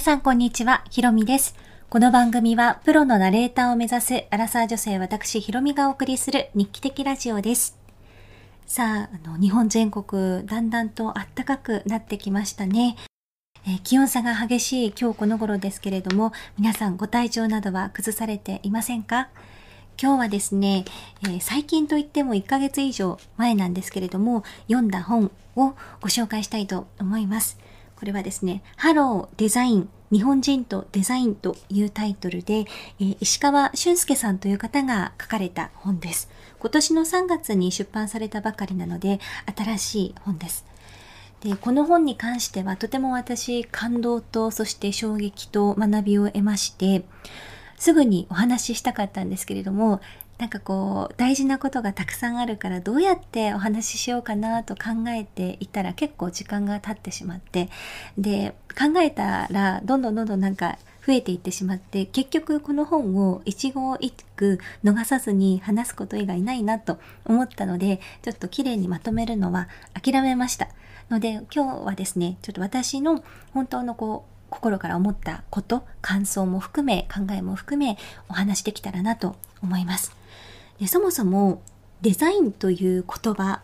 皆さんこんにちは、ひろみです。この番組はプロのナレーターを目指すアラサー女性私ひろみがお送りする日記的ラジオです。さあ、あの、日本全国だんだんと暖かくなってきましたね。えー気温差が激しい今日この頃ですけれども、皆さんご体調などは崩されていませんか？今日はですね、えー最近といっても1ヶ月以上前なんですけれども、読んだ本をご紹介したいと思います。これはですね、ハローデザイン、日本人とデザインというタイトルで、えー石川俊介さんという方が書かれた本です。今年の3月に出版されたばかりなので、新しい本です。でこの本に関してはとても私感動とそして衝撃と学びを得ましてすぐにお話ししたかったんですけれどもなんかこう大事なことがたくさんあるからどうやってお話ししようかなと考えていたら結構時間が経ってしまってで考えたらどんどんどんどんなんか増えていってしまって結局この本を一語一句逃さずに話すこと以外ないなと思ったのでちょっと綺麗にまとめるのは諦めました。ので今日はですねちょっと私の本当のこう心から思ったこと感想も含め考えも含めお話できたらなと思います。でそもそもデザインという言葉、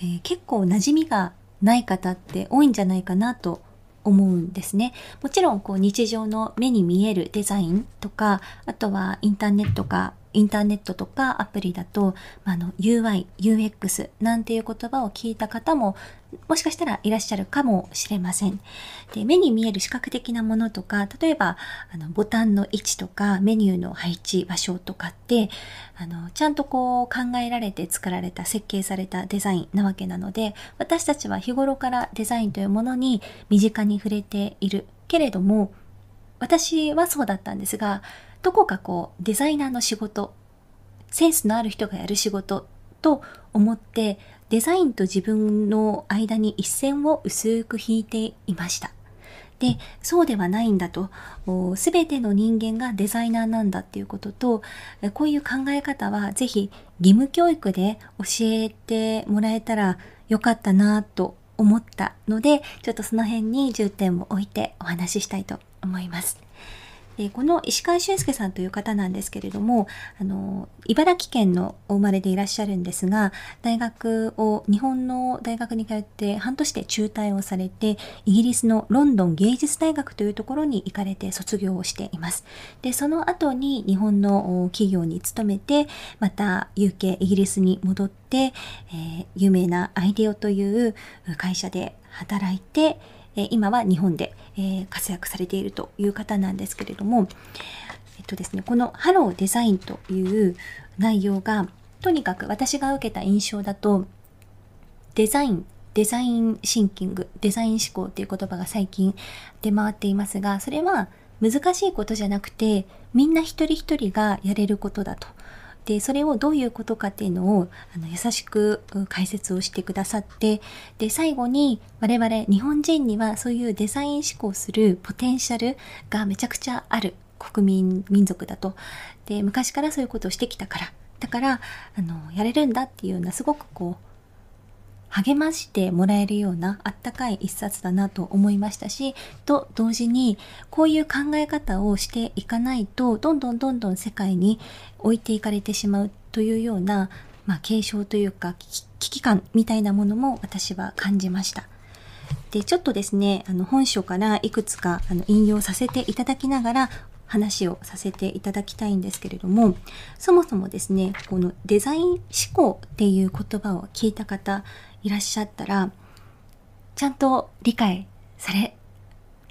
えー結構馴染みがない方って多いんじゃないかなと思うんですね。もちろんこう日常の目に見えるデザインとか、あとはインターネットか、インターネットとかアプリだと、まああの UI、UX なんていう言葉を聞いた方ももしかしたらいらっしゃるかもしれません。で目に見える視覚的なものとか、例えばあのボタンの位置とかメニューの配置場所とかってあのちゃんとこう考えられて作られた設計されたデザインなわけなので私たちは日頃からデザインというものに身近に触れているけれども私はそうだったんですがどこかこうデザイナーの仕事センスのある人がやる仕事と思ってデザインと自分の間に一線を薄く引いていました。で、そうではないんだと、すべての人間がデザイナーなんだっていうことと、こういう考え方はぜひ義務教育で教えてもらえたらよかったなと思ったので、ちょっとその辺に重点を置いてお話ししたいと思います。でこの石川俊介さんという方なんですけれども、あの、茨城県のお生まれでいらっしゃるんですが、大学を、日本の大学に通って半年で中退をされて、イギリスのロンドン芸術大学というところに行かれて卒業をしています。で、その後に日本の企業に勤めて、また UK、イギリスに戻って、えー有名なアイデオという会社で働いて、え今は日本で、え活躍されているという方なんですけれども、えっとですね、このハローデザインという内容が、とにかく私が受けた印象だと、デザイン、デザインシンキング、デザイン思考っていう言葉が最近出回っていますが、それは難しいことじゃなくて、みんな一人一人がやれることだと。で、それをどういうことかっていうのをあの優しく解説をしてくださって、で、最後に我々日本人にはそういうデザイン思考するポテンシャルがめちゃくちゃある国民、民族だと。で、昔からそういうことをしてきたから。だから、あの、やれるんだっていうようなすごくこう、励ましてもらえるようなあったかい一冊だなと思いましたし、と同時にこういう考え方をしていかないと、どんどんどんどん世界に置いていかれてしまうというような、まあ、継承というか危危機感みたいなものも私は感じました。で、ちょっとですね、あの本書からいくつかあの引用させていただきながら話をさせていただきたいんですけれども、そもそもですね、このデザイン思考っていう言葉を聞いた方いらっしゃったら、ちゃんと理解され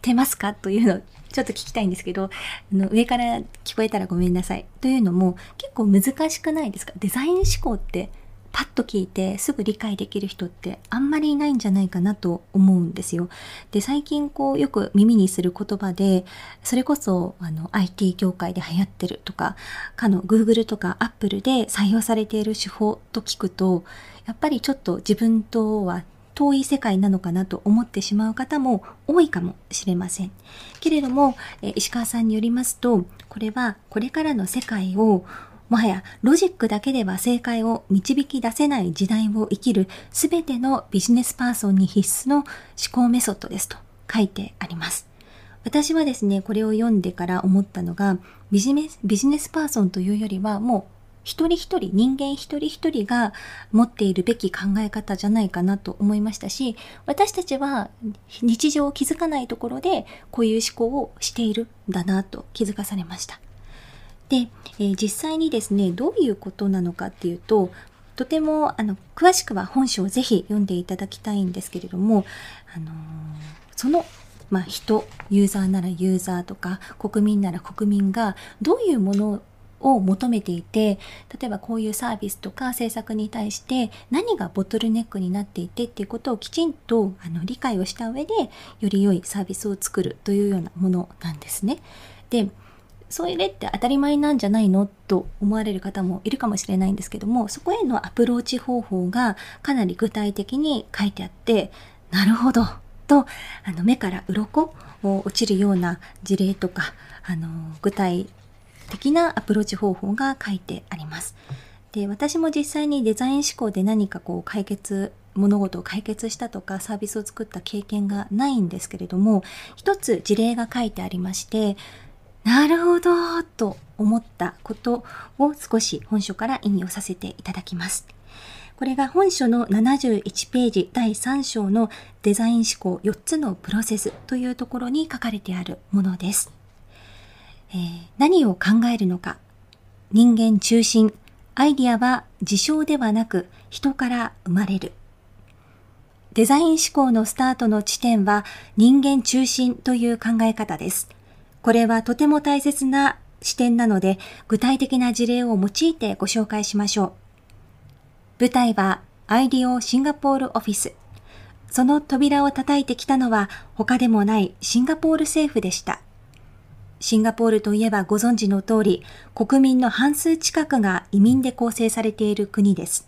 てますかというのをちょっと聞きたいんですけど、あの上から聞こえたらごめんなさい。というのも結構難しくないですか？デザイン思考ってパッと聞いてすぐ理解できる人ってあんまりいないんじゃないかなと思うんですよ。で、最近こうよく耳にする言葉で、それこそあの IT 業界で流行ってるとか、かの Google とか Apple で採用されている手法と聞くと、やっぱりちょっと自分とは遠い世界なのかなと思ってしまう方も多いかもしれません。けれども、石川さんによりますと、これはこれからの世界をもはやロジックだけでは正解を導き出せない時代を生きるすべてのビジネスパーソンに必須の思考メソッドですと書いてあります。私はですね、これを読んでから思ったのが、ビジネス、ビジネスパーソンというよりは、もう一人一人、人間一人一人が持っているべき考え方じゃないかなと思いましたし、私たちは日常を気づかないところでこういう思考をしているんだなと気づかされました。で、えー、実際にですね、どういうことなのかっていうと、とてもあの詳しくは本書をぜひ読んでいただきたいんですけれども、あのー、そのまあ、人、ユーザーならユーザーとか、国民なら国民がどういうものを求めていて、例えばこういうサービスとか政策に対して何がボトルネックになっていてっていうことをきちんとあの理解をした上で、より良いサービスを作るというようなものなんですね。で、それって当たり前なんじゃないの？と思われる方もいるかもしれないんですけども、そこへのアプローチ方法がかなり具体的に書いてあって、なるほどと、あの目から鱗を落ちるような事例とか、あの具体的なアプローチ方法が書いてあります。で、私も実際にデザイン思考で何かこう解決、物事を解決したとかサービスを作った経験がないんですけれども、一つ事例が書いてありまして、なるほどと思ったことを少し本書から引用させていただきます。これが本書の71ページ第3章のデザイン思考4つのプロセスというところに書かれてあるものです。えー、何を考えるのか。人間中心。アイディアは事象ではなく人から生まれる。デザイン思考のスタートの地点は人間中心という考え方です。これはとても大切な視点なので、具体的な事例を用いてご紹介しましょう。舞台はアイディオシンガポールオフィス。その扉を叩いてきたのは他でもないシンガポール政府でした。シンガポールといえばご存知の通り、国民の半数近くが移民で構成されている国です。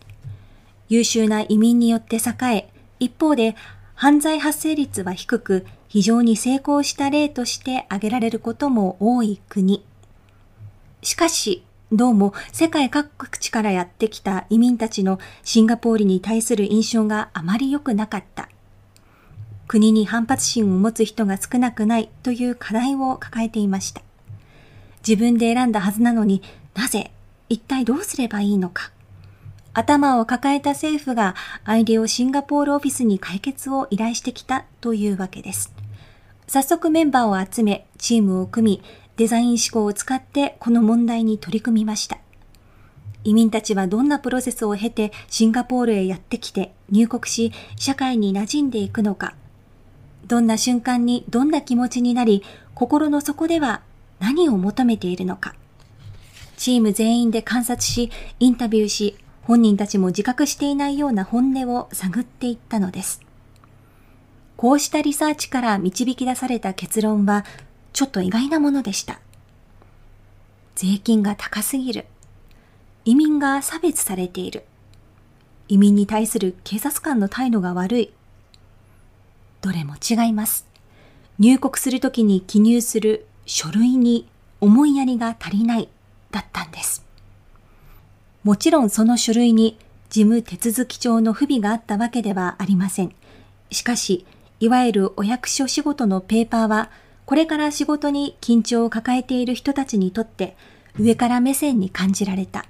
優秀な移民によって栄え、一方で犯罪発生率は低く、非常に成功した例として挙げられることも多い国。しかし、どうも世界各地からやってきた移民たちのシンガポールに対する印象があまり良くなかった。国に反発心を持つ人が少なくないという課題を抱えていました。自分で選んだはずなのになぜ一体どうすればいいのか。頭を抱えた政府がアイデアをシンガポールオフィスに解決を依頼してきたというわけです。早速メンバーを集め、チームを組み、デザイン思考を使ってこの問題に取り組みました。移民たちはどんなプロセスを経てシンガポールへやってきて入国し社会に馴染んでいくのかどんな瞬間にどんな気持ちになり、心の底では何を求めているのか。チーム全員で観察し、インタビューし、本人たちも自覚していないような本音を探っていったのです。こうしたリサーチから導き出された結論は、ちょっと意外なものでした。税金が高すぎる。移民が差別されている。移民に対する警察官の態度が悪い。どれも違います。入国するときに記入する書類に思いやりが足りないだったんです。もちろんその書類に事務手続き上の不備があったわけではありません。しかし、いわゆるお役所仕事のペーパーは、これから仕事に緊張を抱えている人たちにとって上から目線に感じられた。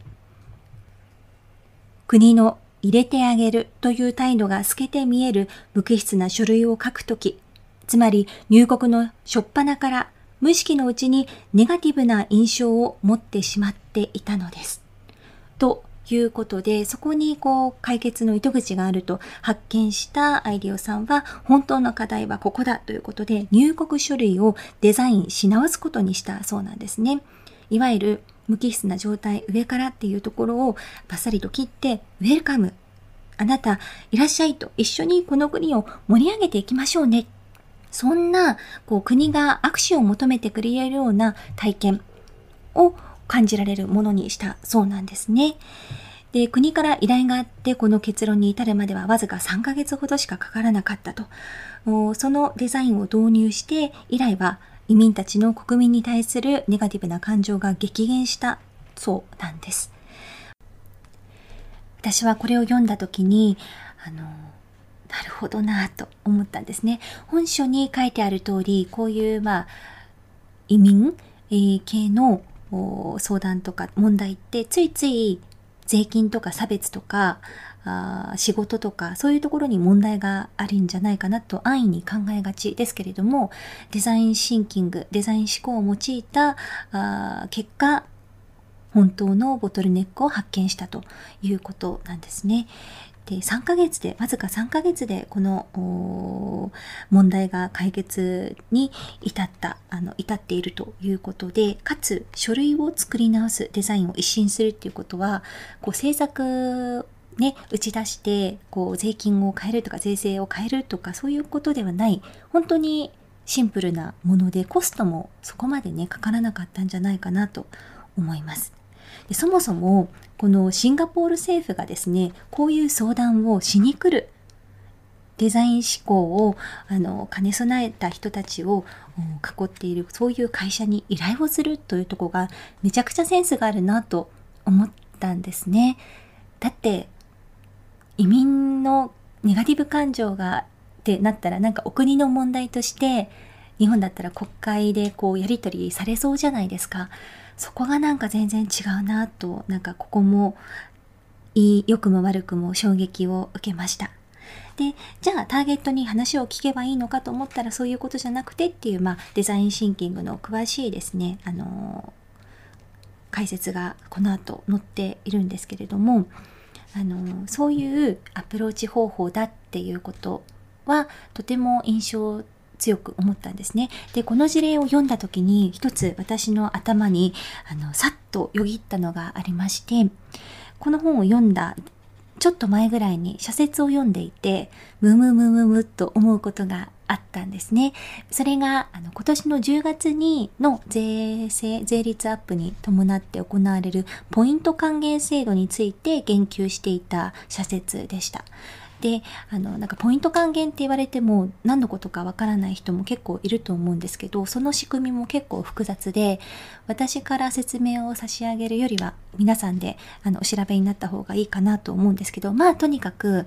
国の入れてあげるという態度が透けて見える無機質な書類を書くとき、つまり入国の初っ端から無意識のうちにネガティブな印象を持ってしまっていたのです。ということで、そこにこう解決の糸口があると発見したアイディオさんは、本当の課題はここだということで、入国書類をデザインし直すことにしたそうなんですね。いわゆる無機質な状態、上からっていうところをバッサリと切って、ウェルカム。あなた、いらっしゃいと一緒にこの国を盛り上げていきましょうね。そんな、こう、国が握手を求めてくれるような体験を感じられるものにしたそうなんですね。で、国から依頼があって、この結論に至るまではわずか3ヶ月ほどしかかからなかったと。そのデザインを導入して、以来は移民たちの国民に対するネガティブな感情が激減したそうなんです。私はこれを読んだ時に、あの、なるほどなと思ったんですね。本書に書いてある通り、こういう、まあ、移民、えー、系の相談とか問題ってついつい税金とか差別とかあ仕事とかそういうところに問題があるんじゃないかなと安易に考えがちですけれどもデザインシンキングデザイン思考を用いたあ結果本当のボトルネックを発見したということなんですね。で3ヶ月でわずか3ヶ月でこの問題が解決に至ったあの至っているということでかつ書類を作り直すデザインを一新するっていうことはこう制作ね、打ち出してこう税金を変えるとか税制を変えるとかそういうことではない本当にシンプルなものでコストもそこまでねかからなかったんじゃないかなと思います。でそもそもこのシンガポール政府がですねこういう相談をしに来るデザイン思考をあの兼ね備えた人たちを囲っているそういう会社に依頼をするというとこがめちゃくちゃセンスがあるなと思ったんですね。だって移民のネガティブ感情がってなったらなんかお国の問題として日本だったら国会でこうやり取りされそうじゃないですか。そこがなんか全然違うなと、なんかここも、良くも悪くも衝撃を受けました。で、じゃあターゲットに話を聞けばいいのかと思ったらそういうことじゃなくてっていう、まあ、デザインシンキングの詳しいですね、あの解説がこの後載っているんですけれども、あのそういうアプローチ方法だっていうことはとても印象強く思ったんですね。で、この事例を読んだ時に一つ私の頭にあのさっとよぎったのがありまして、この本を読んだちょっと前ぐらいに社説を読んでいて、ムムムムムと思うことがあったんですね。それが、あの、今年の10月にの税制、税率アップに伴って行われるポイント還元制度について言及していた社説でした。で、あの、なんかポイント還元って言われても何のことかわからない人も結構いると思うんですけど、その仕組みも結構複雑で、私から説明を差し上げるよりは皆さんであのお調べになった方がいいかなと思うんですけど、まあとにかく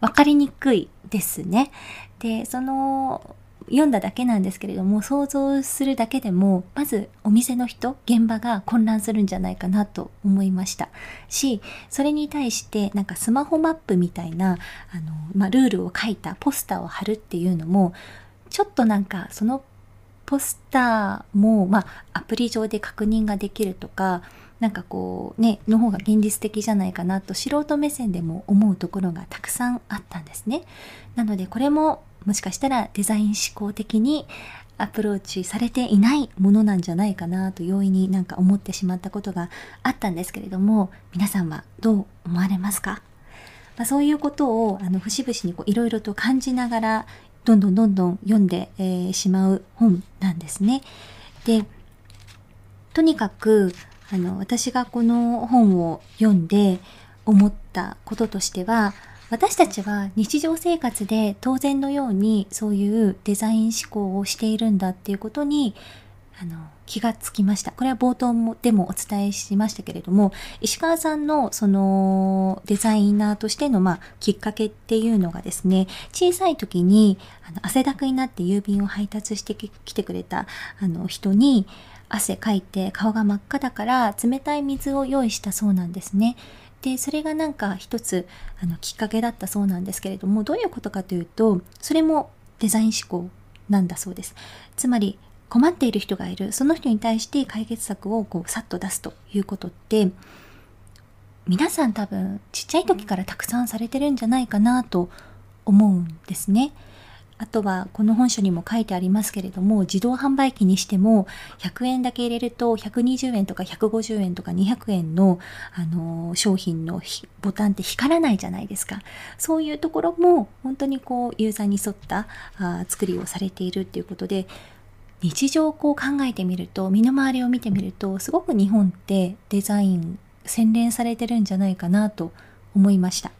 分かりにくいですね。で、その読んだだけなんですけれども想像するだけでもまずお店の人現場が混乱するんじゃないかなと思いましたしそれに対してなんかスマホマップみたいなあの、まあ、ルールを書いたポスターを貼るっていうのもちょっとなんかそのポスターも、まあ、アプリ上で確認ができるとかなんかこうねの方が現実的じゃないかなと素人目線でも思うところがたくさんあったんですね。なのでこれももしかしたらデザイン思考的にアプローチされていないものなんじゃないかなと容易になんか思ってしまったことがあったんですけれども皆さんはどう思われますか、まあ、そういうことをあの節々にいろいろと感じながらどんどんどんどん読んで、えー、しまう本なんですね。でとにかくあの私がこの本を読んで思ったこととしては私たちは日常生活で当然のようにそういうデザイン思考をしているんだっていうことにあの気がつきました。これは冒頭もでもお伝えしましたけれども、石川さんのそのデザイナーとしてのまあきっかけっていうのがですね、小さい時にあの汗だくになって郵便を配達してきてくれたあの人に汗かいて顔が真っ赤だから冷たい水を用意したそうなんですね。でそれがなんか一つあのきっかけだったそうなんですけれどもどういうことかというとそれもデザイン思考なんだそうですつまり困っている人がいるその人に対して解決策をこうさっと出すということって皆さん多分ちっちゃい時からたくさんされてるんじゃないかなと思うんですね。あとはこの本書にも書いてありますけれども自動販売機にしても100円だけ入れると120円とか150円とか200円の、あの商品のボタンって光らないじゃないですか。そういうところも本当にこうユーザーに沿ったあ作りをされているっていうことで日常をこう考えてみると身の回りを見てみるとすごく日本ってデザイン洗練されてるんじゃないかなと思いました。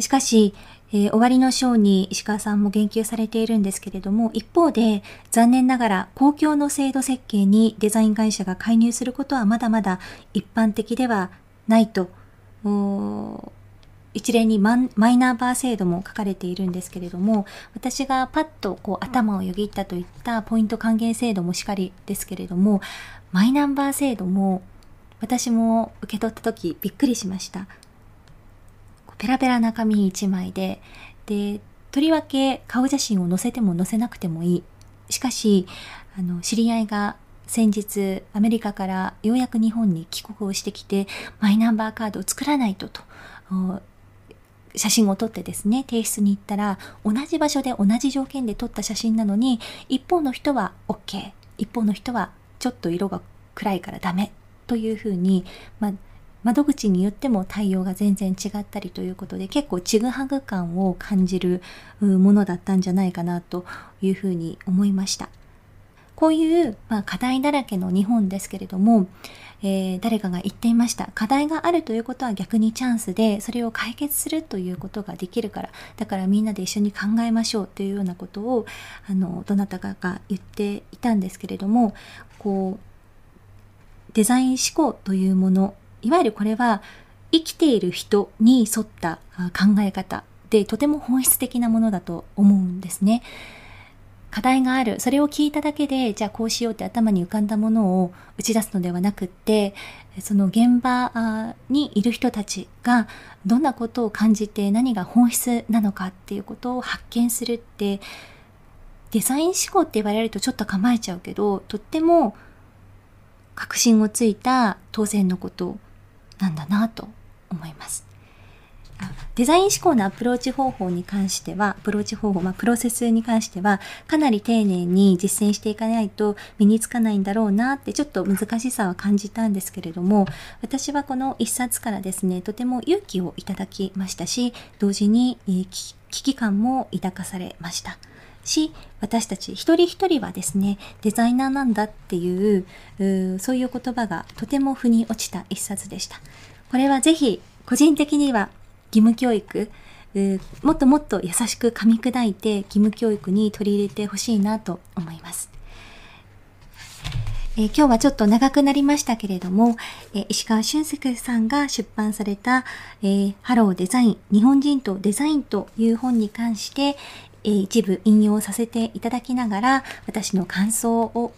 しかしえー、終わりの章に石川さんも言及されているんですけれども、一方で残念ながら公共の制度設計にデザイン会社が介入することはまだまだ一般的ではないと、一連にマイナンバー制度も書かれているんですけれども、私がパッとこう頭をよぎったといったポイント還元制度もしかりですけれども、マイナンバー制度も私も受け取った時びっくりしました。ペラペラ中身1枚で、で、とりわけ顔写真を載せても載せなくてもいい。しかし、あの、知り合いが先日アメリカからようやく日本に帰国をしてきて、マイナンバーカードを作らないとと、写真を撮ってですね、提出に行ったら、同じ場所で同じ条件で撮った写真なのに、一方の人は OK、一方の人はちょっと色が暗いからダメ。というふうに、まあ、窓口によっても対応が全然違ったりということで結構ちぐはぐ感を感じるものだったんじゃないかなというふうに思いました。こういう、まあ、課題だらけの日本ですけれども、えー、誰かが言っていました。課題があるということは逆にチャンスで、それを解決するということができるから、だからみんなで一緒に考えましょうというようなことを、あの、どなたかが言っていたんですけれども、こう、デザイン思考というもの、いわゆるこれは生きている人に沿った考え方でとても本質的なものだと思うんですね。課題がある。それを聞いただけで、じゃあこうしようって頭に浮かんだものを打ち出すのではなくって、その現場にいる人たちがどんなことを感じて何が本質なのかっていうことを発見するって、デザイン思考って言われるとちょっと構えちゃうけど、とっても確信をついた当然のことなんだなと思います。デザイン思考のアプローチ方法に関しては、アプローチ方法、まあ、プロセスに関しては、かなり丁寧に実践していかないと身につかないんだろうなって、ちょっと難しさは感じたんですけれども、私はこの一冊からですね、とても勇気をいただきましたし、同時に、え、危機感も抱かされました。し、私たち一人一人はですね、デザイナーなんだっていう、そういう言葉がとても腑に落ちた一冊でした。これはぜひ、個人的には義務教育、もっともっと優しく噛み砕いて義務教育に取り入れてほしいなと思います。えー、今日はちょっと長くなりましたけれども、えー、石川俊介さんが出版された、えー、ハローデザイン、日本人とデザインという本に関して、え一部引用させていただきながら、私の感想を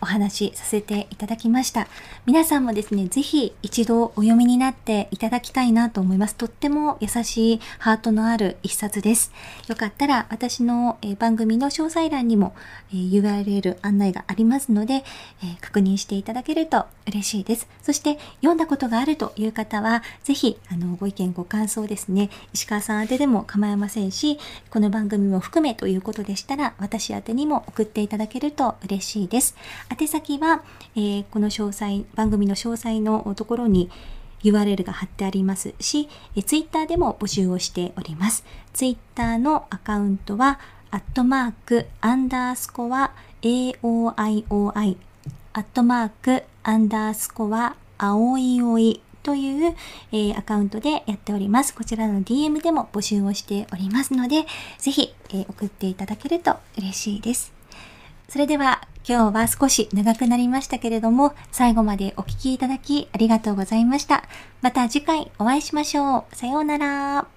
お話しさせていただきました。皆さんもですね、ぜひ一度お読みになっていただきたいなと思います。とっても優しいハートのある一冊です。よかったら私の、え番組の詳細欄にも、え URL 案内がありますので、え確認していただけると嬉しいです。そして読んだことがあるという方は、ぜひあのご意見ご感想ですね、石川さん宛てでも構いませんし、この番組も含めということでしたら、私宛にも送っていただけると嬉しいです。宛先は、えー、この詳細、番組の詳細のところに URL が貼ってありますし、え Twitter でも募集をしております。Twitter のアカウントは、アットマーク、アンダースコア、AOIOI、アットマーク、アンダースコア、青いおいという、えー、アカウントでやっております。こちらの DM でも募集をしておりますので、ぜひ、えー、送っていただけると嬉しいです。それでは今日は少し長くなりましたけれども、最後までお聴きいただきありがとうございました。また次回お会いしましょう。さようなら。